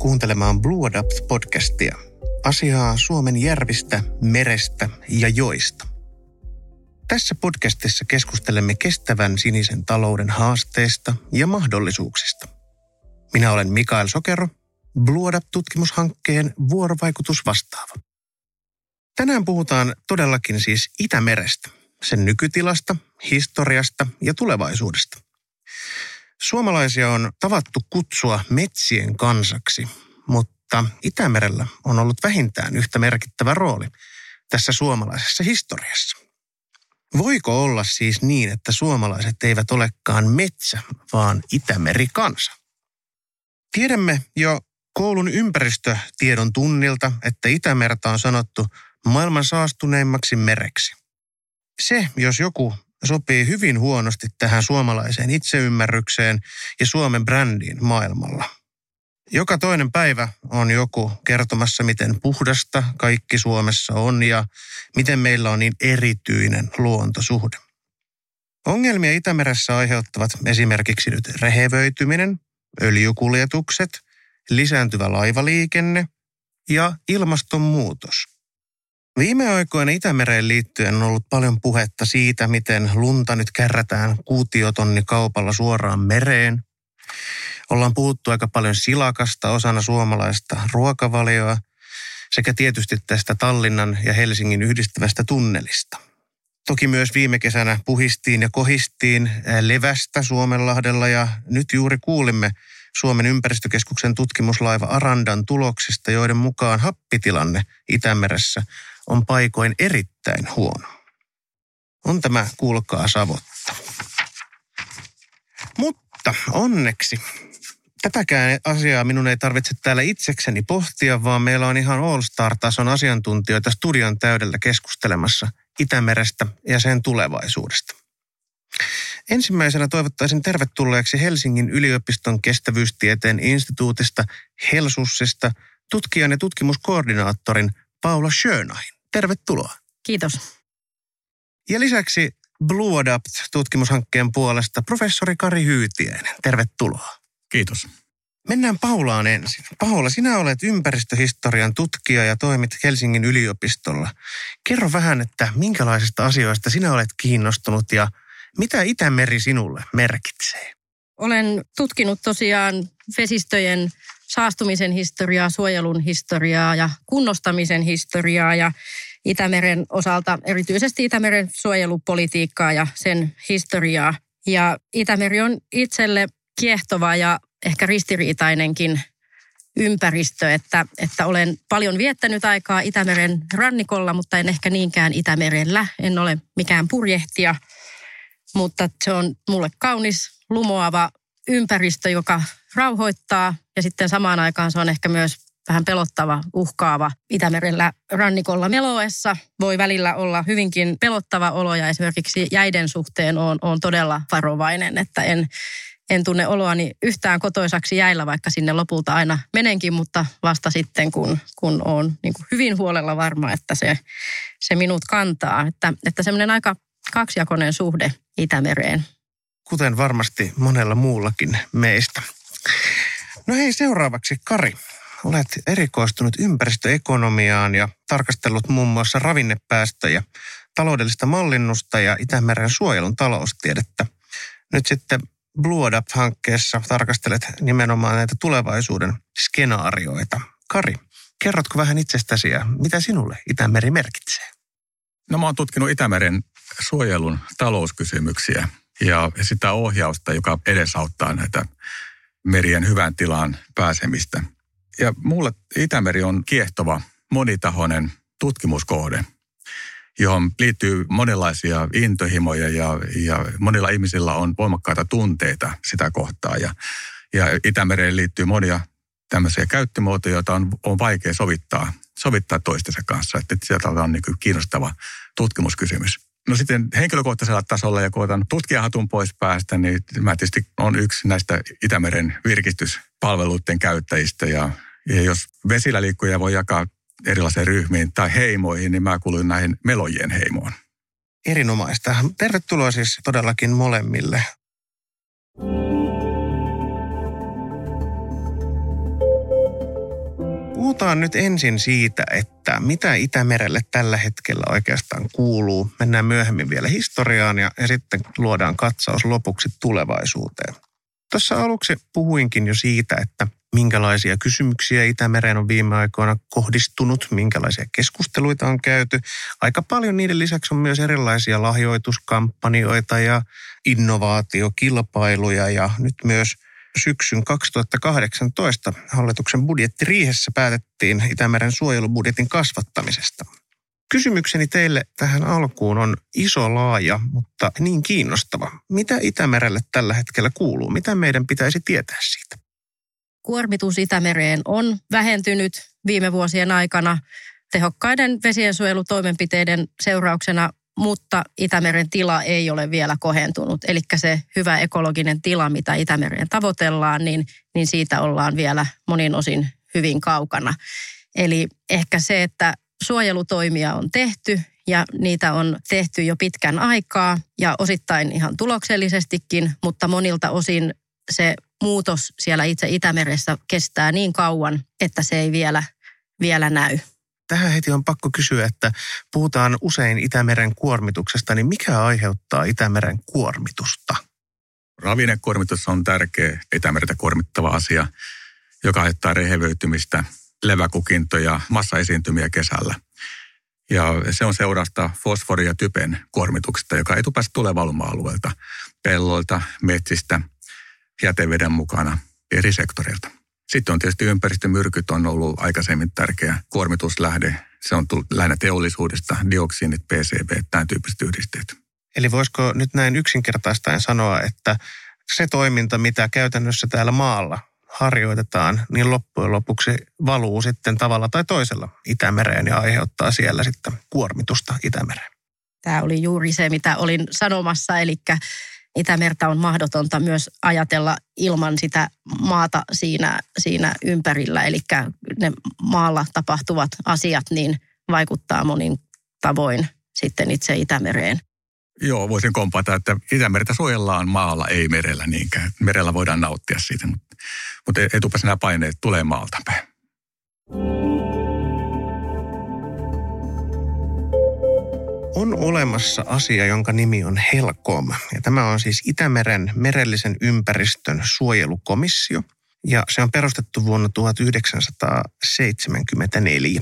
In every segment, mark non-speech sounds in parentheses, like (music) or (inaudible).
kuuntelemaan Blue Adapt-podcastia. Asiaa Suomen järvistä, merestä ja joista. Tässä podcastissa keskustelemme kestävän sinisen talouden haasteista ja mahdollisuuksista. Minä olen Mikael Sokero, Blue Adapt-tutkimushankkeen vuorovaikutusvastaava. Tänään puhutaan todellakin siis Itämerestä, sen nykytilasta, historiasta ja tulevaisuudesta – Suomalaisia on tavattu kutsua metsien kansaksi, mutta Itämerellä on ollut vähintään yhtä merkittävä rooli tässä suomalaisessa historiassa. Voiko olla siis niin, että suomalaiset eivät olekaan metsä, vaan Itämeri kansa? Tiedämme jo koulun ympäristötiedon tunnilta, että Itämerta on sanottu maailman saastuneimmaksi mereksi. Se, jos joku sopii hyvin huonosti tähän suomalaiseen itseymmärrykseen ja Suomen brändiin maailmalla. Joka toinen päivä on joku kertomassa, miten puhdasta kaikki Suomessa on ja miten meillä on niin erityinen luontosuhde. Ongelmia Itämeressä aiheuttavat esimerkiksi nyt rehevöityminen, öljykuljetukset, lisääntyvä laivaliikenne ja ilmastonmuutos – Viime aikoina Itämereen liittyen on ollut paljon puhetta siitä, miten lunta nyt kärrätään kuutiotonni kaupalla suoraan mereen. Ollaan puhuttu aika paljon silakasta osana suomalaista ruokavalioa sekä tietysti tästä Tallinnan ja Helsingin yhdistävästä tunnelista. Toki myös viime kesänä puhistiin ja kohistiin levästä Suomenlahdella ja nyt juuri kuulimme Suomen ympäristökeskuksen tutkimuslaiva Arandan tuloksista, joiden mukaan happitilanne Itämeressä on paikoin erittäin huono. On tämä, kuulkaa, savotta. Mutta onneksi tätäkään asiaa minun ei tarvitse täällä itsekseni pohtia, vaan meillä on ihan All-Star-tason asiantuntijoita studion täydellä keskustelemassa Itämerestä ja sen tulevaisuudesta. Ensimmäisenä toivottaisin tervetulleeksi Helsingin yliopiston kestävyystieteen instituutista Helsussista tutkijan ja tutkimuskoordinaattorin Paula Schönain. Tervetuloa. Kiitos. Ja lisäksi Blue Adapt-tutkimushankkeen puolesta professori Kari Hyytiäinen. Tervetuloa. Kiitos. Mennään Paulaan ensin. Paula, sinä olet ympäristöhistorian tutkija ja toimit Helsingin yliopistolla. Kerro vähän, että minkälaisista asioista sinä olet kiinnostunut ja mitä Itämeri sinulle merkitsee? Olen tutkinut tosiaan vesistöjen saastumisen historiaa, suojelun historiaa ja kunnostamisen historiaa ja Itämeren osalta erityisesti Itämeren suojelupolitiikkaa ja sen historiaa. Ja Itämeri on itselle kiehtova ja ehkä ristiriitainenkin ympäristö, että, että olen paljon viettänyt aikaa Itämeren rannikolla, mutta en ehkä niinkään Itämerellä. En ole mikään purjehtija, mutta se on mulle kaunis, lumoava ympäristö, joka rauhoittaa ja sitten samaan aikaan se on ehkä myös vähän pelottava, uhkaava Itämerellä rannikolla meloessa. Voi välillä olla hyvinkin pelottava olo ja esimerkiksi jäiden suhteen on, on todella varovainen, että en, en tunne oloani yhtään kotoisaksi jäillä, vaikka sinne lopulta aina menenkin, mutta vasta sitten, kun, kun on niin hyvin huolella varma, että se, se minut kantaa. Että, että semmoinen aika kaksijakoinen suhde Itämereen. Kuten varmasti monella muullakin meistä. No hei, seuraavaksi Kari. Olet erikoistunut ympäristöekonomiaan ja tarkastellut muun muassa ravinnepäästöjä, taloudellista mallinnusta ja Itämeren suojelun taloustiedettä. Nyt sitten Blue Adapt-hankkeessa tarkastelet nimenomaan näitä tulevaisuuden skenaarioita. Kari, kerrotko vähän itsestäsi ja mitä sinulle Itämeri merkitsee? No mä oon tutkinut Itämeren suojelun talouskysymyksiä ja sitä ohjausta, joka edesauttaa näitä merien hyvään tilaan pääsemistä. Ja mulle Itämeri on kiehtova, monitahoinen tutkimuskohde, johon liittyy monenlaisia intohimoja ja, ja monilla ihmisillä on voimakkaita tunteita sitä kohtaa. Ja, ja Itämereen liittyy monia tämmöisiä käyttömuotoja, joita on, on vaikea sovittaa, sovittaa toistensa kanssa. Että sieltä on niin kiinnostava tutkimuskysymys. No sitten henkilökohtaisella tasolla ja koetan tutkijahatun pois päästä, niin mä tietysti on yksi näistä Itämeren virkistyspalveluiden käyttäjistä. Ja, ja jos vesillä liikkuja voi jakaa erilaisiin ryhmiin tai heimoihin, niin mä kuulun näihin melojien heimoon. Erinomaista. Tervetuloa siis todellakin molemmille. Puhutaan nyt ensin siitä, että mitä Itämerelle tällä hetkellä oikeastaan kuuluu. Mennään myöhemmin vielä historiaan ja, ja sitten luodaan katsaus lopuksi tulevaisuuteen. Tuossa aluksi puhuinkin jo siitä, että minkälaisia kysymyksiä Itämereen on viime aikoina kohdistunut, minkälaisia keskusteluita on käyty. Aika paljon niiden lisäksi on myös erilaisia lahjoituskampanjoita ja innovaatiokilpailuja ja nyt myös syksyn 2018 hallituksen budjettiriihessä päätettiin Itämeren suojelubudjetin kasvattamisesta. Kysymykseni teille tähän alkuun on iso, laaja, mutta niin kiinnostava. Mitä Itämerelle tällä hetkellä kuuluu? Mitä meidän pitäisi tietää siitä? Kuormitus Itämereen on vähentynyt viime vuosien aikana tehokkaiden vesiensuojelutoimenpiteiden seurauksena, mutta Itämeren tila ei ole vielä kohentunut. Eli se hyvä ekologinen tila, mitä Itämereen tavoitellaan, niin, niin siitä ollaan vielä monin osin hyvin kaukana. Eli ehkä se, että suojelutoimia on tehty ja niitä on tehty jo pitkän aikaa ja osittain ihan tuloksellisestikin, mutta monilta osin se muutos siellä itse Itämeressä kestää niin kauan, että se ei vielä, vielä näy. Tähän heti on pakko kysyä, että puhutaan usein Itämeren kuormituksesta, niin mikä aiheuttaa Itämeren kuormitusta? Ravinnekuormitus on tärkeä Itämertä kuormittava asia, joka aiheuttaa rehevöitymistä, leväkukintoja, massaesiintymiä kesällä. Ja se on seurasta fosfori- ja typen kuormituksesta, joka etupäässä tulee valuma-alueelta, pelloilta, metsistä, jäteveden mukana eri sektoreilta. Sitten on tietysti ympäristömyrkyt on ollut aikaisemmin tärkeä kuormituslähde. Se on tullut lähinnä teollisuudesta, dioksiinit, PCB, tämän tyyppiset yhdisteet. Eli voisiko nyt näin yksinkertaistaen sanoa, että se toiminta, mitä käytännössä täällä maalla harjoitetaan, niin loppujen lopuksi valuu sitten tavalla tai toisella Itämereen ja aiheuttaa siellä sitten kuormitusta Itämereen. Tämä oli juuri se, mitä olin sanomassa, eli Itämerta on mahdotonta myös ajatella ilman sitä maata siinä, siinä ympärillä. Eli ne maalla tapahtuvat asiat niin vaikuttaa monin tavoin sitten itse Itämereen. Joo, voisin kompata, että Itämerta suojellaan maalla, ei merellä niinkään. Merellä voidaan nauttia siitä, mutta, mutta etupässä nämä paineet tulee maalta päin. On olemassa asia, jonka nimi on HELCOM. Ja tämä on siis Itämeren merellisen ympäristön suojelukomissio. Ja se on perustettu vuonna 1974.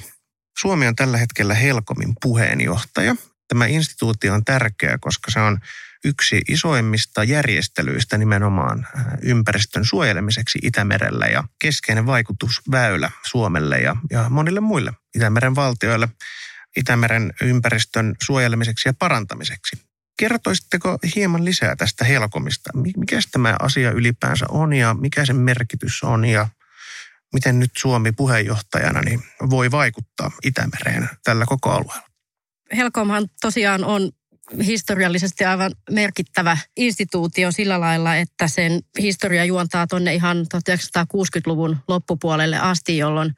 Suomi on tällä hetkellä HELCOMin puheenjohtaja. Tämä instituutio on tärkeä, koska se on yksi isoimmista järjestelyistä nimenomaan äh, ympäristön suojelemiseksi Itämerellä ja keskeinen vaikutusväylä Suomelle ja, ja monille muille Itämeren valtioille Itämeren ympäristön suojelemiseksi ja parantamiseksi. Kertoisitteko hieman lisää tästä helkomista? Mikä tämä asia ylipäänsä on ja mikä sen merkitys on ja miten nyt Suomi puheenjohtajana niin voi vaikuttaa Itämereen tällä koko alueella? Helkomhan tosiaan on historiallisesti aivan merkittävä instituutio sillä lailla, että sen historia juontaa tuonne ihan 1960-luvun loppupuolelle asti, jolloin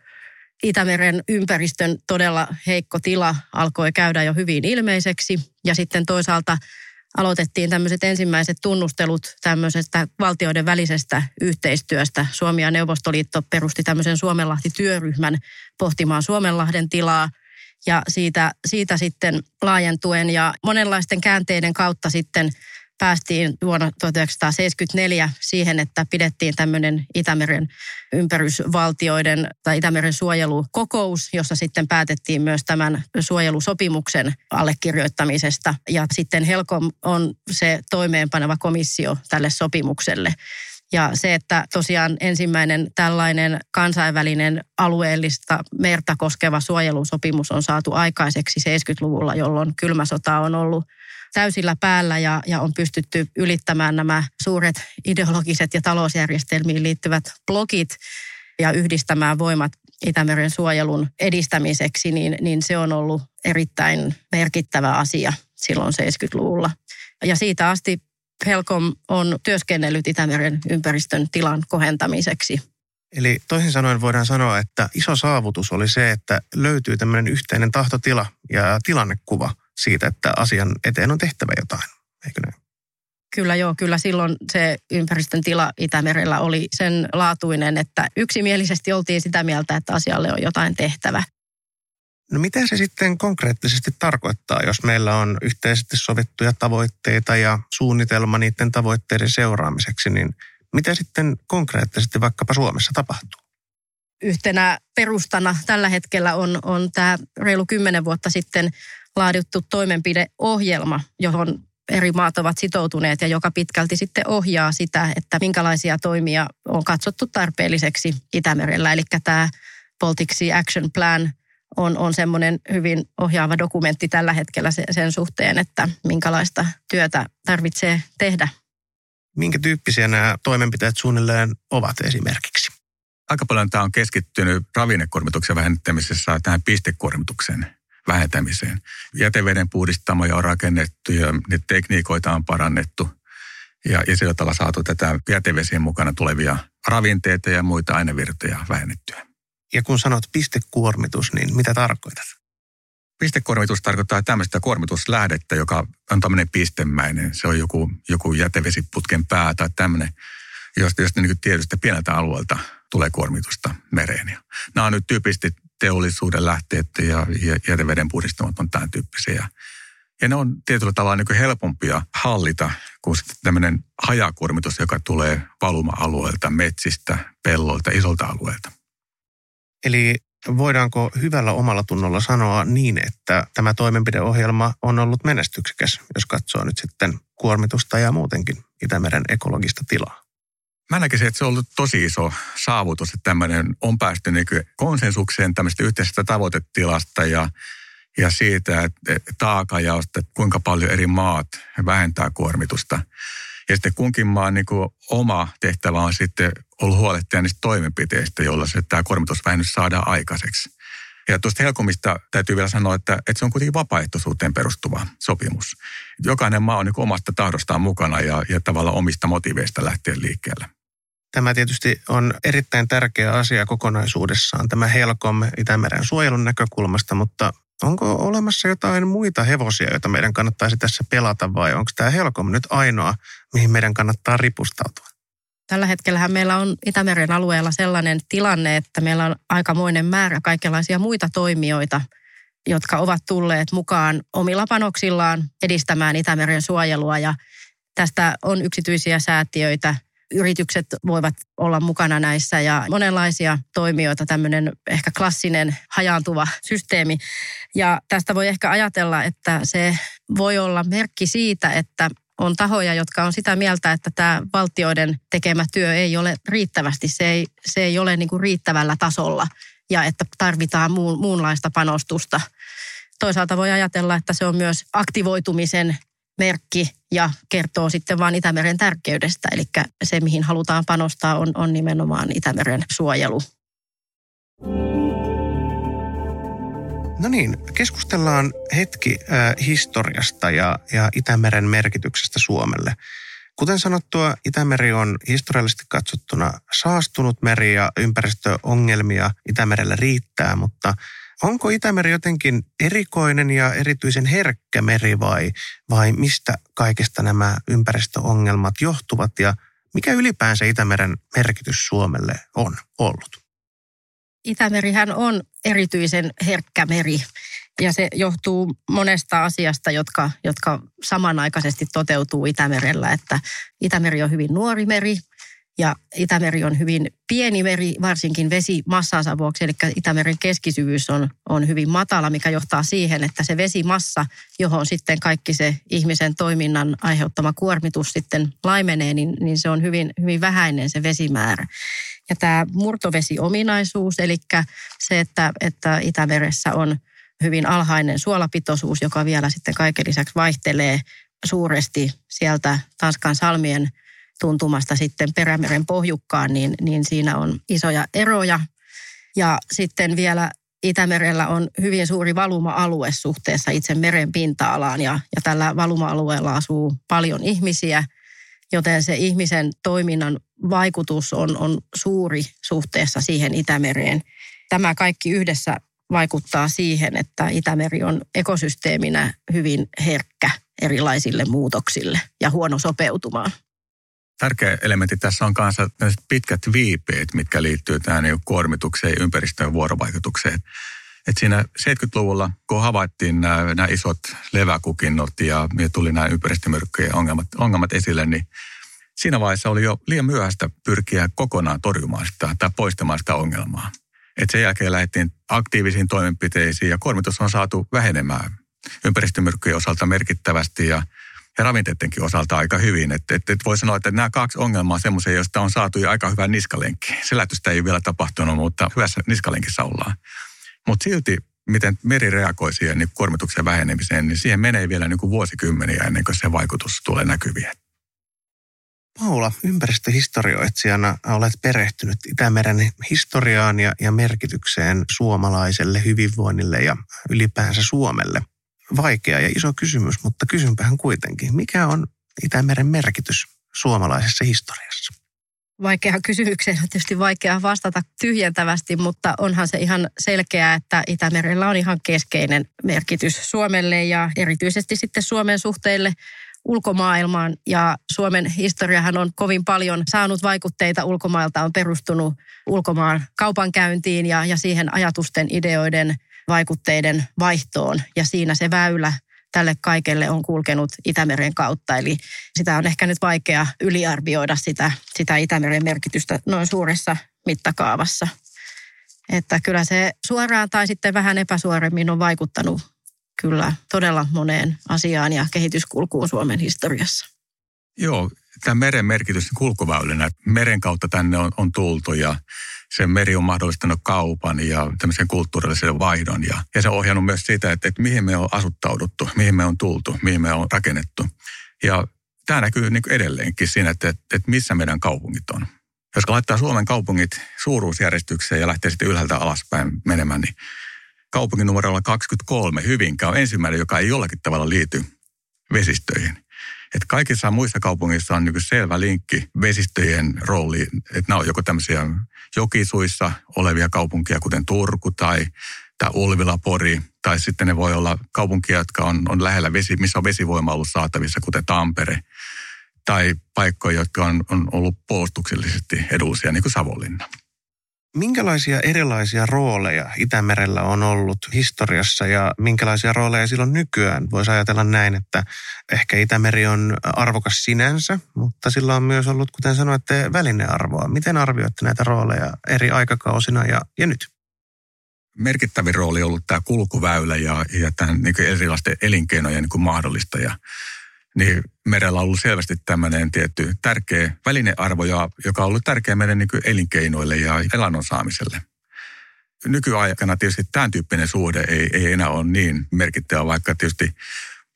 Itämeren ympäristön todella heikko tila alkoi käydä jo hyvin ilmeiseksi. Ja sitten toisaalta aloitettiin tämmöiset ensimmäiset tunnustelut tämmöisestä valtioiden välisestä yhteistyöstä. Suomi ja Neuvostoliitto perusti tämmöisen Suomenlahti-työryhmän pohtimaan Suomenlahden tilaa – ja siitä, siitä sitten laajentuen ja monenlaisten käänteiden kautta sitten päästiin vuonna 1974 siihen, että pidettiin tämmöinen Itämeren ympärysvaltioiden tai Itämeren suojelukokous, jossa sitten päätettiin myös tämän suojelusopimuksen allekirjoittamisesta. Ja sitten Helcom on se toimeenpaneva komissio tälle sopimukselle. Ja se, että tosiaan ensimmäinen tällainen kansainvälinen alueellista merta koskeva suojelusopimus on saatu aikaiseksi 70-luvulla, jolloin kylmä sota on ollut täysillä päällä ja, ja on pystytty ylittämään nämä suuret ideologiset ja talousjärjestelmiin liittyvät blokit ja yhdistämään voimat Itämeren suojelun edistämiseksi, niin, niin se on ollut erittäin merkittävä asia silloin 70-luvulla. Ja siitä asti Helcom on työskennellyt Itämeren ympäristön tilan kohentamiseksi. Eli toisin sanoen voidaan sanoa, että iso saavutus oli se, että löytyy tämmöinen yhteinen tahtotila ja tilannekuva siitä, että asian eteen on tehtävä jotain. Eikö näin? Kyllä joo, kyllä silloin se ympäristön tila Itämerellä oli sen laatuinen, että yksimielisesti oltiin sitä mieltä, että asialle on jotain tehtävä. No mitä se sitten konkreettisesti tarkoittaa, jos meillä on yhteisesti sovittuja tavoitteita ja suunnitelma niiden tavoitteiden seuraamiseksi, niin mitä sitten konkreettisesti vaikkapa Suomessa tapahtuu? Yhtenä perustana tällä hetkellä on, on tämä reilu kymmenen vuotta sitten laadittu toimenpideohjelma, johon eri maat ovat sitoutuneet ja joka pitkälti sitten ohjaa sitä, että minkälaisia toimia on katsottu tarpeelliseksi Itämerellä. Eli tämä Baltic Sea Action Plan on, on semmoinen hyvin ohjaava dokumentti tällä hetkellä sen suhteen, että minkälaista työtä tarvitsee tehdä. Minkä tyyppisiä nämä toimenpiteet suunnilleen ovat esimerkiksi? Aika paljon tämä on keskittynyt ravinnekuormituksen vähentämisessä tähän pistekuormituksen vähentämiseen. Jäteveden puhdistamoja on rakennettu ja ne tekniikoita on parannettu. Ja, ja sillä tavalla saatu tätä jätevesien mukana tulevia ravinteita ja muita ainevirtoja vähennettyä. Ja kun sanot pistekuormitus, niin mitä tarkoitat? Pistekuormitus tarkoittaa tämmöistä kuormituslähdettä, joka on tämmöinen pistemäinen. Se on joku, joku jätevesiputken pää tai tämmöinen, josta, josta niin tietysti pieneltä alueelta tulee kuormitusta mereen. Ja nämä on nyt tyypillisesti teollisuuden lähteet ja, ja jäteveden puhdistamat on tämän tyyppisiä. Ja ne on tietyllä tavalla niin helpompia hallita kuin sitten tämmöinen hajakuormitus, joka tulee valuma-alueelta, metsistä, pelloilta, isolta alueelta. Eli voidaanko hyvällä omalla tunnolla sanoa niin, että tämä toimenpideohjelma on ollut menestyksekäs, jos katsoo nyt sitten kuormitusta ja muutenkin Itämeren ekologista tilaa? Mä näkisin, että se on ollut tosi iso saavutus, että tämmöinen on päästy niin konsensukseen tämmöistä yhteisestä tavoitetilasta ja, ja siitä, että taakajaosta, että kuinka paljon eri maat vähentää kuormitusta. Ja sitten kunkin maan niin kuin oma tehtävä on sitten ollut huolehtia niistä toimenpiteistä, joilla se, tämä kuormitusvähennys saadaan aikaiseksi. Ja tuosta Helkomista täytyy vielä sanoa, että, että se on kuitenkin vapaaehtoisuuteen perustuva sopimus. Jokainen maa on niin omasta tahdostaan mukana ja, ja tavallaan omista motiveista lähteä liikkeelle. Tämä tietysti on erittäin tärkeä asia kokonaisuudessaan, tämä Helkom Itämeren suojelun näkökulmasta, mutta onko olemassa jotain muita hevosia, joita meidän kannattaisi tässä pelata vai onko tämä Helkom nyt ainoa, mihin meidän kannattaa ripustautua? Tällä hetkellä meillä on Itämeren alueella sellainen tilanne, että meillä on aikamoinen määrä kaikenlaisia muita toimijoita, jotka ovat tulleet mukaan omilla panoksillaan edistämään Itämeren suojelua ja tästä on yksityisiä säätiöitä – yritykset voivat olla mukana näissä ja monenlaisia toimijoita, tämmöinen ehkä klassinen hajaantuva systeemi. Ja tästä voi ehkä ajatella, että se voi olla merkki siitä, että on tahoja, jotka on sitä mieltä, että tämä valtioiden tekemä työ ei ole riittävästi, se ei, se ei ole niin kuin riittävällä tasolla ja että tarvitaan muun, muunlaista panostusta. Toisaalta voi ajatella, että se on myös aktivoitumisen merkki ja kertoo sitten vain Itämeren tärkeydestä. Eli se, mihin halutaan panostaa, on, on nimenomaan Itämeren suojelu. No niin, keskustellaan hetki äh, historiasta ja, ja Itämeren merkityksestä Suomelle. Kuten sanottua, Itämeri on historiallisesti katsottuna saastunut meri ja ympäristöongelmia Itämerellä riittää, mutta onko Itämeri jotenkin erikoinen ja erityisen herkkä meri vai, vai mistä kaikesta nämä ympäristöongelmat johtuvat ja mikä ylipäänsä Itämeren merkitys Suomelle on ollut? Itämerihän on erityisen herkkä meri ja se johtuu monesta asiasta, jotka, jotka samanaikaisesti toteutuu Itämerellä. Että Itämeri on hyvin nuori meri, ja Itämeri on hyvin pieni meri, varsinkin vesimassansa vuoksi, eli Itämeren keskisyvyys on, on hyvin matala, mikä johtaa siihen, että se vesimassa, johon sitten kaikki se ihmisen toiminnan aiheuttama kuormitus sitten laimenee, niin, niin se on hyvin, hyvin vähäinen se vesimäärä. Ja tämä murtovesiominaisuus, eli se, että, että Itämeressä on hyvin alhainen suolapitoisuus, joka vielä sitten kaiken lisäksi vaihtelee suuresti sieltä Tanskan salmien tuntumasta sitten Perämeren pohjukkaan, niin, niin siinä on isoja eroja. Ja sitten vielä Itämerellä on hyvin suuri valuma-alue suhteessa itse meren pinta-alaan ja, ja tällä valuma-alueella asuu paljon ihmisiä, joten se ihmisen toiminnan vaikutus on, on suuri suhteessa siihen Itämereen. Tämä kaikki yhdessä vaikuttaa siihen, että Itämeri on ekosysteeminä hyvin herkkä erilaisille muutoksille ja huono sopeutumaan. Tärkeä elementti tässä on kanssa pitkät viipeet, mitkä liittyy tähän niin kuormitukseen ja ympäristöön vuorovaikutukseen. Et siinä 70-luvulla, kun havaittiin nämä, nämä isot leväkukinnot ja, ja tuli nämä ympäristömyrkkyjen ongelmat, ongelmat esille, niin siinä vaiheessa oli jo liian myöhäistä pyrkiä kokonaan torjumaan sitä tai poistamaan sitä ongelmaa. Et sen jälkeen lähdettiin aktiivisiin toimenpiteisiin ja kuormitus on saatu vähenemään ympäristömyrkkyjen osalta merkittävästi ja, ja ravinteidenkin osalta aika hyvin. Että et, et voi sanoa, että nämä kaksi ongelmaa on semmoisia, joista on saatu jo aika hyvä niskalenkki. Selätystä ei ole vielä tapahtunut, mutta hyvässä niskalenkissä ollaan. Mutta silti, miten meri reagoi siihen niin kuormituksen vähenemiseen, niin siihen menee vielä niin kuin vuosikymmeniä ennen kuin se vaikutus tulee näkyviin. Paula, ympäristöhistorioitsijana olet perehtynyt Itämeren historiaan ja, ja merkitykseen suomalaiselle hyvinvoinnille ja ylipäänsä Suomelle. Vaikea ja iso kysymys, mutta kysynpähän kuitenkin. Mikä on Itämeren merkitys suomalaisessa historiassa? Vaikea kysymykseen on tietysti vaikea vastata tyhjentävästi, mutta onhan se ihan selkeää, että Itämerellä on ihan keskeinen merkitys Suomelle ja erityisesti sitten Suomen suhteille ulkomaailmaan ja Suomen historiahan on kovin paljon saanut vaikutteita ulkomailta, on perustunut ulkomaan kaupankäyntiin ja, ja siihen ajatusten, ideoiden, vaikutteiden vaihtoon ja siinä se väylä tälle kaikelle on kulkenut Itämeren kautta. Eli sitä on ehkä nyt vaikea yliarvioida sitä, sitä Itämeren merkitystä noin suuressa mittakaavassa. Että kyllä se suoraan tai sitten vähän epäsuoremmin on vaikuttanut kyllä todella moneen asiaan ja kehityskulkuun Suomen historiassa. Joo, tämä meren merkitys kulkuväylänä. Meren kautta tänne on, on tultu ja se meri on mahdollistanut kaupan ja tämmöisen kulttuurillisen vaihdon. Ja, ja se on ohjannut myös sitä, että, että mihin me on asuttauduttu, mihin me on tultu, mihin me on rakennettu. Ja tämä näkyy niin edelleenkin siinä, että, että, että missä meidän kaupungit on. Jos laittaa Suomen kaupungit suuruusjärjestykseen ja lähtee sitten ylhäältä alaspäin menemään, niin kaupungin numerolla 23 Hyvinkää on ensimmäinen, joka ei jollakin tavalla liity vesistöihin. Et kaikissa muissa kaupungeissa on niin selvä linkki vesistöjen rooliin. Että nämä on joko tämmöisiä jokisuissa olevia kaupunkia, kuten Turku tai, tai Ulvila, Pori, tai sitten ne voi olla kaupunkia, jotka on, on lähellä vesi, missä on vesivoima ollut saatavissa, kuten Tampere, tai paikkoja, jotka on, on ollut puolustuksellisesti edullisia, niin kuin Savonlinna. Minkälaisia erilaisia rooleja Itämerellä on ollut historiassa ja minkälaisia rooleja silloin nykyään? Voisi ajatella näin, että ehkä Itämeri on arvokas sinänsä, mutta sillä on myös ollut, kuten sanoitte, välinearvoa. Miten arvioitte näitä rooleja eri aikakausina ja, ja nyt? Merkittävin rooli on ollut tämä kulkuväylä ja, ja tämän niin erilaisten elinkeinojen niin mahdollistaja niin merellä on ollut selvästi tämmöinen tietty tärkeä välinearvo, joka on ollut tärkeä meidän niin elinkeinoille ja elannon saamiselle. Nykyaikana tietysti tämän tyyppinen suhde ei, ei enää ole niin merkittävä, vaikka tietysti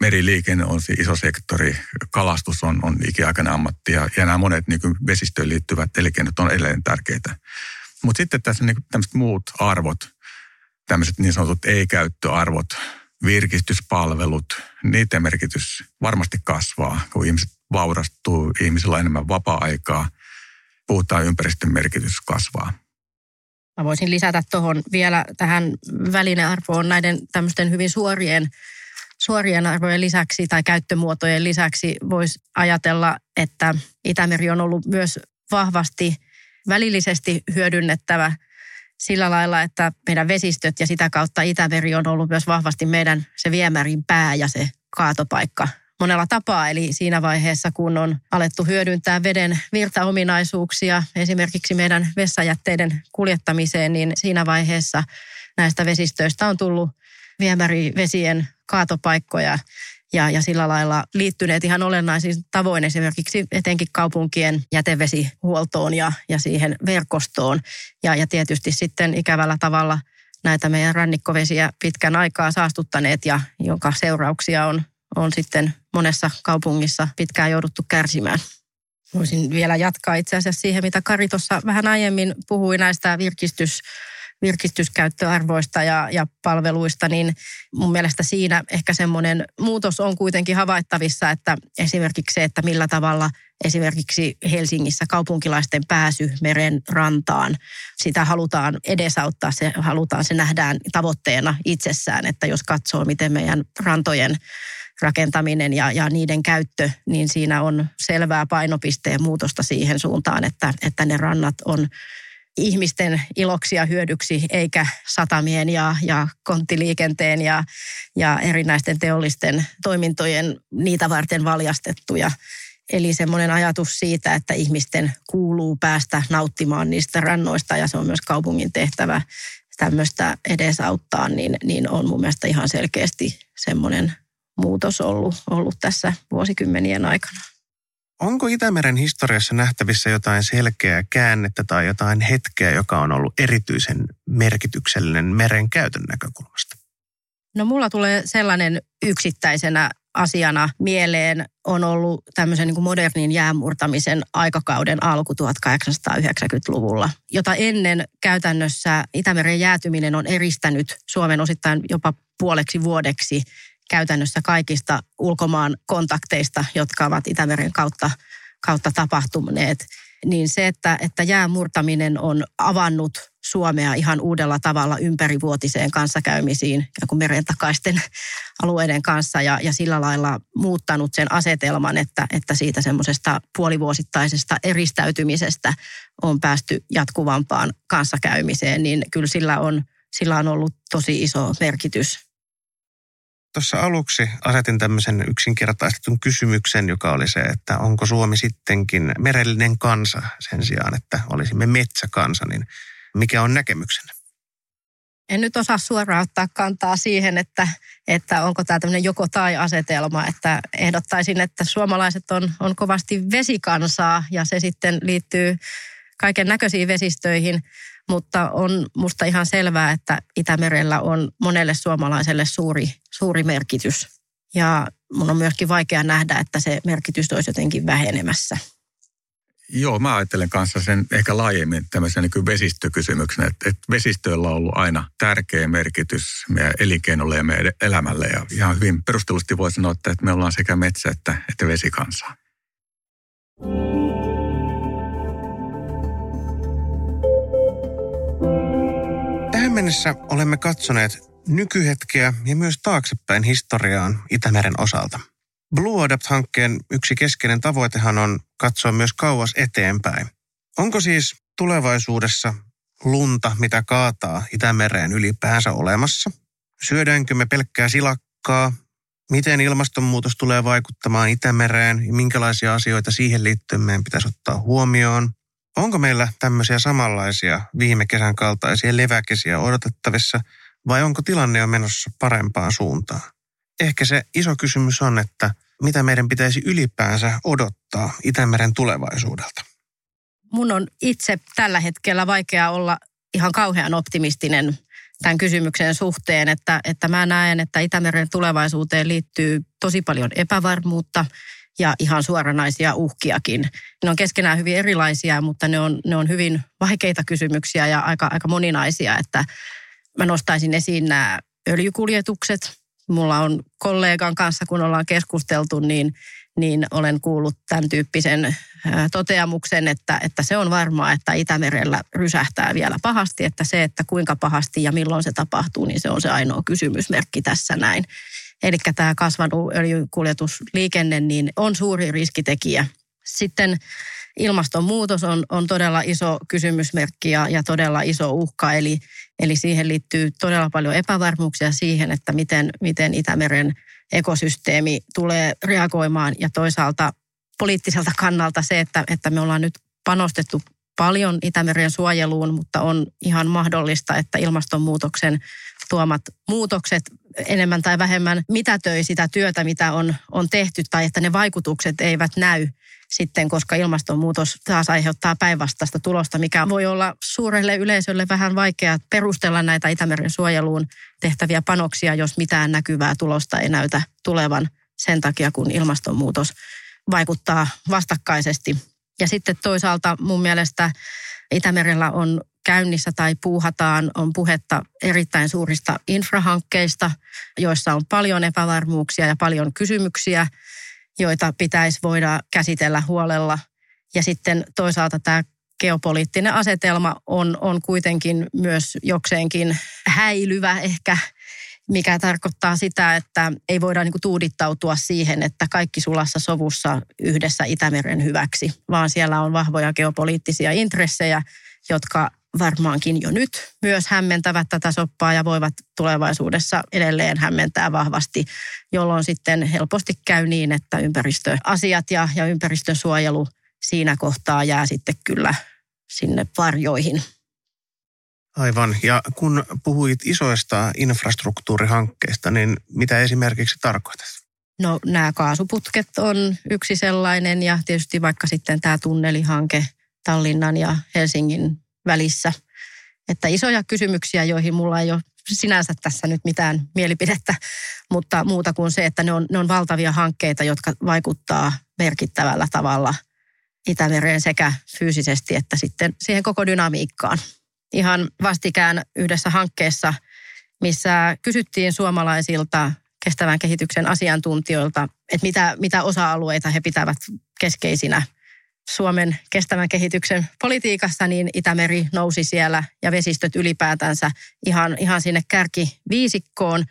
meriliikenne on se iso sektori, kalastus on, on ikiaikainen ammatti ja, ja nämä monet niin vesistöön liittyvät elinkeinot on edelleen tärkeitä. Mutta sitten tässä niin tämmöiset muut arvot, tämmöiset niin sanotut ei-käyttöarvot, virkistyspalvelut, niiden merkitys varmasti kasvaa, kun ihmiset vaurastuu, ihmisillä on enemmän vapaa-aikaa, puhutaan ympäristön merkitys kasvaa. Mä voisin lisätä tuohon vielä tähän välinearvoon näiden tämmöisten hyvin suorien, suorien arvojen lisäksi tai käyttömuotojen lisäksi voisi ajatella, että Itämeri on ollut myös vahvasti välillisesti hyödynnettävä – sillä lailla, että meidän vesistöt ja sitä kautta Itämeri on ollut myös vahvasti meidän se viemärin pää ja se kaatopaikka monella tapaa. Eli siinä vaiheessa, kun on alettu hyödyntää veden virtaominaisuuksia esimerkiksi meidän vessajätteiden kuljettamiseen, niin siinä vaiheessa näistä vesistöistä on tullut viemärivesien kaatopaikkoja ja, ja sillä lailla liittyneet ihan olennaisin tavoin esimerkiksi etenkin kaupunkien jätevesihuoltoon ja, ja siihen verkostoon. Ja, ja tietysti sitten ikävällä tavalla näitä meidän rannikkovesiä pitkän aikaa saastuttaneet ja jonka seurauksia on, on sitten monessa kaupungissa pitkään jouduttu kärsimään. Voisin vielä jatkaa itse asiassa siihen, mitä Kari tuossa vähän aiemmin puhui näistä virkistys virkistyskäyttöarvoista ja, ja palveluista, niin mun mielestä siinä ehkä semmoinen muutos on kuitenkin havaittavissa, että esimerkiksi se, että millä tavalla esimerkiksi Helsingissä kaupunkilaisten pääsy meren rantaan, sitä halutaan edesauttaa, se halutaan, se nähdään tavoitteena itsessään, että jos katsoo, miten meidän rantojen rakentaminen ja, ja niiden käyttö, niin siinä on selvää painopisteen muutosta siihen suuntaan, että, että ne rannat on ihmisten iloksi ja hyödyksi, eikä satamien ja, ja konttiliikenteen ja, ja erinäisten teollisten toimintojen niitä varten valjastettuja. Eli semmoinen ajatus siitä, että ihmisten kuuluu päästä nauttimaan niistä rannoista ja se on myös kaupungin tehtävä tämmöistä edesauttaa, niin, niin on mun mielestä ihan selkeästi semmoinen muutos ollut, ollut tässä vuosikymmenien aikana. Onko Itämeren historiassa nähtävissä jotain selkeää käännettä tai jotain hetkeä, joka on ollut erityisen merkityksellinen meren käytön näkökulmasta? No mulla tulee sellainen yksittäisenä asiana mieleen on ollut tämmöisen niin kuin modernin jäänmurtamisen aikakauden alku 1890-luvulla, jota ennen käytännössä Itämeren jäätyminen on eristänyt Suomen osittain jopa puoleksi vuodeksi käytännössä kaikista ulkomaan kontakteista, jotka ovat Itämeren kautta, kautta tapahtuneet, niin se, että, että jäämurtaminen on avannut Suomea ihan uudella tavalla ympärivuotiseen kanssakäymisiin kun meren takaisten (laughs) alueiden kanssa ja, ja sillä lailla muuttanut sen asetelman, että, että siitä semmoisesta puolivuosittaisesta eristäytymisestä on päästy jatkuvampaan kanssakäymiseen, niin kyllä sillä on, sillä on ollut tosi iso merkitys Tuossa aluksi asetin tämmöisen yksinkertaistetun kysymyksen, joka oli se, että onko Suomi sittenkin merellinen kansa sen sijaan, että olisimme metsäkansa, niin mikä on näkemyksenne? En nyt osaa suoraan ottaa kantaa siihen, että, että onko tämä tämmöinen joko tai asetelma, että ehdottaisin, että suomalaiset on, on kovasti vesikansaa ja se sitten liittyy kaiken näköisiin vesistöihin, mutta on musta ihan selvää, että Itämerellä on monelle suomalaiselle suuri, suuri merkitys. Ja mun on myöskin vaikea nähdä, että se merkitys olisi jotenkin vähenemässä. Joo, mä ajattelen kanssa sen ehkä laajemmin tämmöisen niin vesistökysymyksen, että, että vesistöillä on ollut aina tärkeä merkitys meidän elinkeinolle ja meidän elämälle. Ja ihan hyvin perustellusti voi sanoa, että, me ollaan sekä metsä- että, että vesikansaa. Mennessä olemme katsoneet nykyhetkeä ja myös taaksepäin historiaan Itämeren osalta. Blue Adapt-hankkeen yksi keskeinen tavoitehan on katsoa myös kauas eteenpäin. Onko siis tulevaisuudessa lunta, mitä kaataa Itämereen ylipäänsä olemassa? Syödäänkö me pelkkää silakkaa? Miten ilmastonmuutos tulee vaikuttamaan Itämereen ja minkälaisia asioita siihen liittyen meidän pitäisi ottaa huomioon? Onko meillä tämmöisiä samanlaisia viime kesän kaltaisia leväkesiä odotettavissa vai onko tilanne jo menossa parempaan suuntaan? Ehkä se iso kysymys on, että mitä meidän pitäisi ylipäänsä odottaa Itämeren tulevaisuudelta? Mun on itse tällä hetkellä vaikea olla ihan kauhean optimistinen tämän kysymyksen suhteen, että, että mä näen, että Itämeren tulevaisuuteen liittyy tosi paljon epävarmuutta ja ihan suoranaisia uhkiakin. Ne on keskenään hyvin erilaisia, mutta ne on, ne on hyvin vaikeita kysymyksiä ja aika, aika moninaisia, että mä nostaisin esiin nämä öljykuljetukset. Mulla on kollegan kanssa, kun ollaan keskusteltu, niin, niin olen kuullut tämän tyyppisen toteamuksen, että, että se on varmaa, että Itämerellä rysähtää vielä pahasti, että se, että kuinka pahasti ja milloin se tapahtuu, niin se on se ainoa kysymysmerkki tässä näin. Eli tämä kasvanut öljykuljetusliikenne niin on suuri riskitekijä. Sitten ilmastonmuutos on, on todella iso kysymysmerkki ja, ja todella iso uhka. Eli, eli siihen liittyy todella paljon epävarmuuksia siihen, että miten, miten Itämeren ekosysteemi tulee reagoimaan. Ja toisaalta poliittiselta kannalta se, että, että me ollaan nyt panostettu paljon Itämeren suojeluun, mutta on ihan mahdollista, että ilmastonmuutoksen tuomat muutokset enemmän tai vähemmän mitätöi sitä työtä, mitä on, on tehty, tai että ne vaikutukset eivät näy sitten, koska ilmastonmuutos taas aiheuttaa päinvastaista tulosta, mikä voi olla suurelle yleisölle vähän vaikea perustella näitä Itämeren suojeluun tehtäviä panoksia, jos mitään näkyvää tulosta ei näytä tulevan sen takia, kun ilmastonmuutos vaikuttaa vastakkaisesti. Ja sitten toisaalta mun mielestä Itämerellä on käynnissä tai puuhataan, on puhetta erittäin suurista infrahankkeista, joissa on paljon epävarmuuksia ja paljon kysymyksiä, joita pitäisi voida käsitellä huolella. Ja sitten toisaalta tämä geopoliittinen asetelma on, on kuitenkin myös jokseenkin häilyvä ehkä, mikä tarkoittaa sitä, että ei voida niin kuin tuudittautua siihen, että kaikki sulassa sovussa yhdessä Itämeren hyväksi, vaan siellä on vahvoja geopoliittisia intressejä, jotka varmaankin jo nyt myös hämmentävät tätä soppaa ja voivat tulevaisuudessa edelleen hämmentää vahvasti, jolloin sitten helposti käy niin, että ympäristöasiat ja, ja ympäristönsuojelu siinä kohtaa jää sitten kyllä sinne varjoihin. Aivan. Ja kun puhuit isoista infrastruktuurihankkeista, niin mitä esimerkiksi tarkoitat? No nämä kaasuputket on yksi sellainen ja tietysti vaikka sitten tämä tunnelihanke Tallinnan ja Helsingin välissä. Että isoja kysymyksiä, joihin mulla ei ole sinänsä tässä nyt mitään mielipidettä, mutta muuta kuin se, että ne on, ne on valtavia hankkeita, jotka vaikuttaa merkittävällä tavalla Itämereen sekä fyysisesti että sitten siihen koko dynamiikkaan. Ihan vastikään yhdessä hankkeessa, missä kysyttiin suomalaisilta kestävän kehityksen asiantuntijoilta, että mitä, mitä osa-alueita he pitävät keskeisinä Suomen kestävän kehityksen politiikassa, niin Itämeri nousi siellä ja vesistöt ylipäätänsä ihan, ihan sinne kärkiviisikkoon.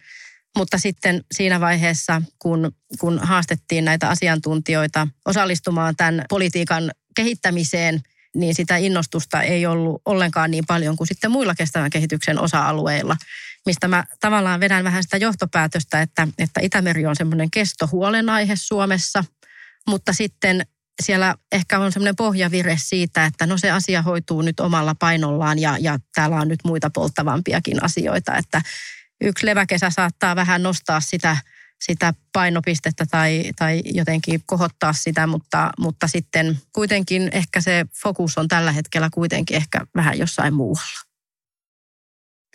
Mutta sitten siinä vaiheessa, kun, kun haastettiin näitä asiantuntijoita osallistumaan tämän politiikan kehittämiseen, niin sitä innostusta ei ollut ollenkaan niin paljon kuin sitten muilla kestävän kehityksen osa-alueilla, mistä mä tavallaan vedän vähän sitä johtopäätöstä, että, että Itämeri on semmoinen kestohuolenaihe Suomessa, mutta sitten siellä ehkä on semmoinen pohjavire siitä, että no se asia hoituu nyt omalla painollaan ja, ja täällä on nyt muita polttavampiakin asioita, että yksi leväkesä saattaa vähän nostaa sitä, sitä painopistettä tai, tai jotenkin kohottaa sitä, mutta, mutta sitten kuitenkin ehkä se fokus on tällä hetkellä kuitenkin ehkä vähän jossain muualla.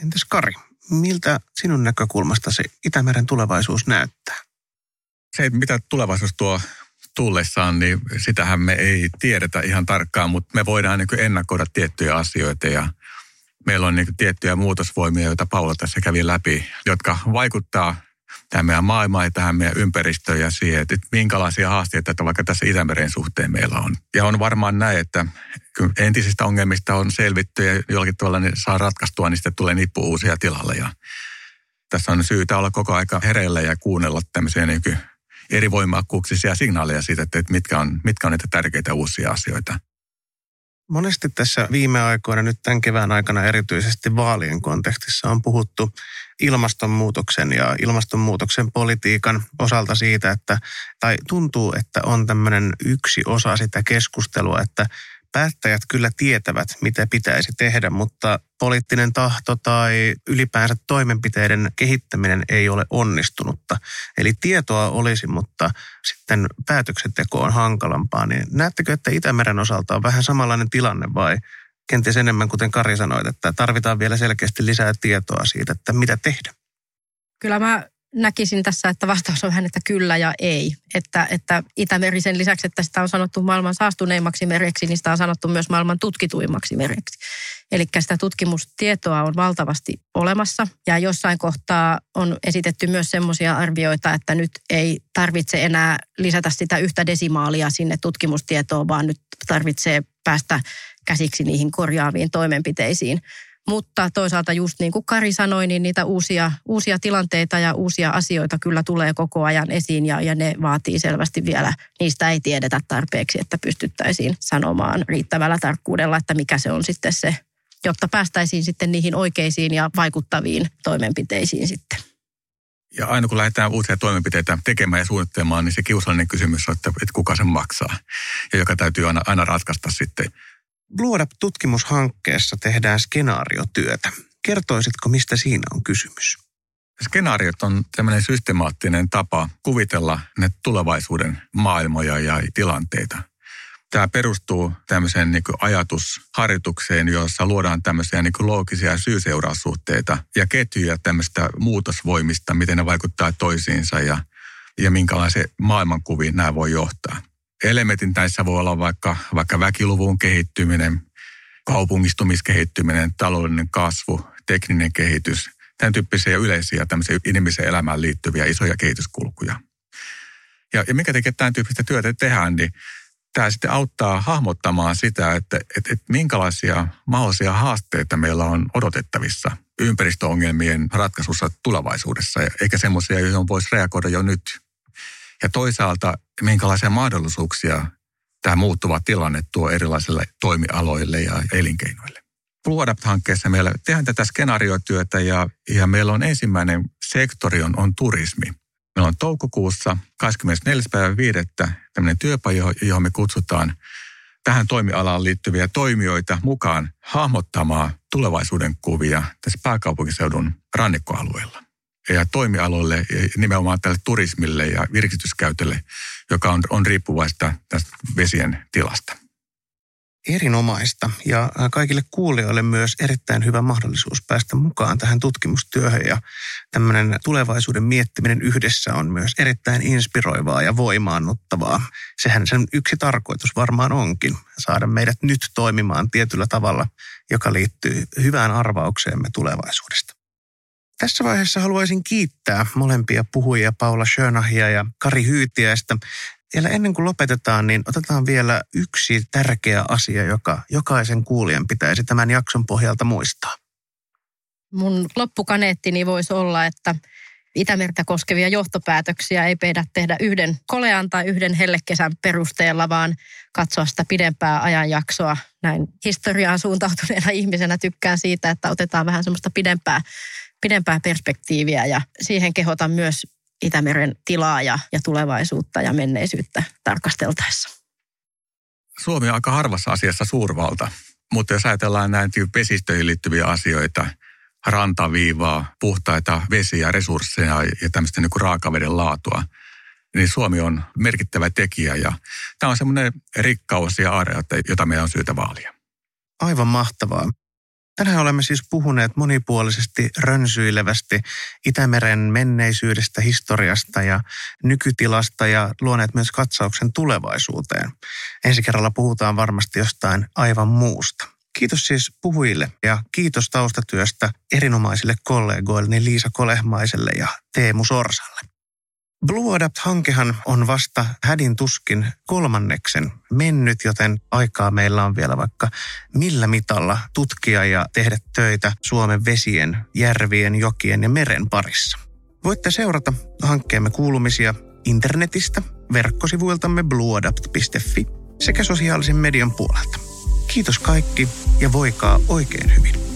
Entäs Kari, miltä sinun näkökulmasta se Itämeren tulevaisuus näyttää? Se, mitä tulevaisuus tuo tullessaan, niin sitähän me ei tiedetä ihan tarkkaan, mutta me voidaan niin ennakoida tiettyjä asioita ja meillä on niin tiettyjä muutosvoimia, joita Paula tässä kävi läpi, jotka vaikuttaa tähän meidän maailmaan ja tähän meidän ympäristöön ja siihen, että minkälaisia haasteita että vaikka tässä Itämeren suhteen meillä on. Ja on varmaan näin, että entisistä ongelmista on selvitty ja jollakin tavalla ne saa ratkaistua, niin sitten tulee nippu uusia tilalle. Ja tässä on syytä olla koko aika hereillä ja kuunnella tämmöisiä niin eri voimakkuuksisia signaaleja siitä, että mitkä on, mitkä on niitä tärkeitä uusia asioita. Monesti tässä viime aikoina, nyt tämän kevään aikana erityisesti vaalien kontekstissa on puhuttu ilmastonmuutoksen ja ilmastonmuutoksen politiikan osalta siitä, että, tai tuntuu, että on tämmöinen yksi osa sitä keskustelua, että päättäjät kyllä tietävät, mitä pitäisi tehdä, mutta poliittinen tahto tai ylipäänsä toimenpiteiden kehittäminen ei ole onnistunutta. Eli tietoa olisi, mutta sitten päätöksenteko on hankalampaa. Niin näettekö, että Itämeren osalta on vähän samanlainen tilanne vai kenties enemmän, kuten Kari sanoi, että tarvitaan vielä selkeästi lisää tietoa siitä, että mitä tehdä? Kyllä mä näkisin tässä, että vastaus on vähän, että kyllä ja ei. Että, että Itämeri sen lisäksi, että sitä on sanottu maailman saastuneimmaksi mereksi, niin sitä on sanottu myös maailman tutkituimmaksi mereksi. Eli sitä tutkimustietoa on valtavasti olemassa ja jossain kohtaa on esitetty myös semmoisia arvioita, että nyt ei tarvitse enää lisätä sitä yhtä desimaalia sinne tutkimustietoon, vaan nyt tarvitsee päästä käsiksi niihin korjaaviin toimenpiteisiin. Mutta toisaalta just niin kuin Kari sanoi, niin niitä uusia, uusia tilanteita ja uusia asioita kyllä tulee koko ajan esiin ja, ja ne vaatii selvästi vielä, niistä ei tiedetä tarpeeksi, että pystyttäisiin sanomaan riittävällä tarkkuudella, että mikä se on sitten se, jotta päästäisiin sitten niihin oikeisiin ja vaikuttaviin toimenpiteisiin sitten. Ja aina kun lähdetään uusia toimenpiteitä tekemään ja suunnittelemaan, niin se kiusallinen kysymys on, että, että kuka sen maksaa. Ja joka täytyy aina, aina ratkaista sitten Bluedup-tutkimushankkeessa tehdään skenaariotyötä. Kertoisitko, mistä siinä on kysymys? Skenaariot on tämmöinen systemaattinen tapa kuvitella ne tulevaisuuden maailmoja ja tilanteita. Tämä perustuu tämmöiseen niin ajatusharjoitukseen, jossa luodaan tämmöisiä niin loogisia syy-seuraussuhteita ja ketjuja tämmöistä muutosvoimista, miten ne vaikuttaa toisiinsa ja, ja minkälaisen maailmankuviin nämä voi johtaa elementin näissä voi olla vaikka, vaikka väkiluvun kehittyminen, kaupungistumiskehittyminen, taloudellinen kasvu, tekninen kehitys, tämän tyyppisiä yleisiä tämmöisiä inhimillisen elämään liittyviä isoja kehityskulkuja. Ja, ja mikä tekee tämän tyyppistä työtä tehdään, niin tämä sitten auttaa hahmottamaan sitä, että, että, että minkälaisia mahdollisia haasteita meillä on odotettavissa ympäristöongelmien ratkaisussa tulevaisuudessa, eikä semmoisia, joihin voisi reagoida jo nyt. Ja toisaalta, minkälaisia mahdollisuuksia tämä muuttuva tilanne tuo erilaisille toimialoille ja elinkeinoille. Blue Adapt-hankkeessa meillä tehdään tätä skenaariotyötä ja, ja meillä on ensimmäinen sektori on, on turismi. Meillä on toukokuussa 24.5. tämmöinen työpaja, johon me kutsutaan tähän toimialaan liittyviä toimijoita mukaan hahmottamaan tulevaisuuden kuvia tässä pääkaupunkiseudun rannikkoalueella ja toimialoille, nimenomaan tälle turismille ja virkistyskäytölle, joka on, on riippuvaista tästä vesien tilasta erinomaista ja kaikille kuulijoille myös erittäin hyvä mahdollisuus päästä mukaan tähän tutkimustyöhön ja tämmöinen tulevaisuuden miettiminen yhdessä on myös erittäin inspiroivaa ja voimaannuttavaa. Sehän sen yksi tarkoitus varmaan onkin, saada meidät nyt toimimaan tietyllä tavalla, joka liittyy hyvään arvaukseemme tulevaisuudesta. Tässä vaiheessa haluaisin kiittää molempia puhujia Paula Schönahia ja Kari Hyytiäistä vielä ennen kuin lopetetaan, niin otetaan vielä yksi tärkeä asia, joka jokaisen kuulijan pitäisi tämän jakson pohjalta muistaa. Mun loppukaneettini voisi olla, että Itämertä koskevia johtopäätöksiä ei pidä tehdä yhden kolean tai yhden hellekesän perusteella, vaan katsoa sitä pidempää ajanjaksoa. Näin historiaan suuntautuneena ihmisenä tykkään siitä, että otetaan vähän semmoista pidempää, pidempää perspektiiviä ja siihen kehotan myös Itämeren tilaa ja, ja tulevaisuutta ja menneisyyttä tarkasteltaessa. Suomi on aika harvassa asiassa suurvalta, mutta jos ajatellaan näin vesistöihin liittyviä asioita, rantaviivaa, puhtaita vesiä, resursseja ja tämmöistä niin kuin raakaveden laatua, niin Suomi on merkittävä tekijä ja tämä on semmoinen rikkaus ja aare, jota meidän on syytä vaalia. Aivan mahtavaa. Tänään olemme siis puhuneet monipuolisesti rönsyilevästi Itämeren menneisyydestä, historiasta ja nykytilasta ja luoneet myös katsauksen tulevaisuuteen. Ensi kerralla puhutaan varmasti jostain aivan muusta. Kiitos siis puhujille ja kiitos taustatyöstä erinomaisille kollegoille Liisa Kolehmaiselle ja Teemu Sorsalle. Blue Adapt-hankehan on vasta hädin tuskin kolmanneksen mennyt, joten aikaa meillä on vielä vaikka millä mitalla tutkia ja tehdä töitä Suomen vesien, järvien, jokien ja meren parissa. Voitte seurata hankkeemme kuulumisia internetistä, verkkosivuiltamme blueadapt.fi sekä sosiaalisen median puolelta. Kiitos kaikki ja voikaa oikein hyvin.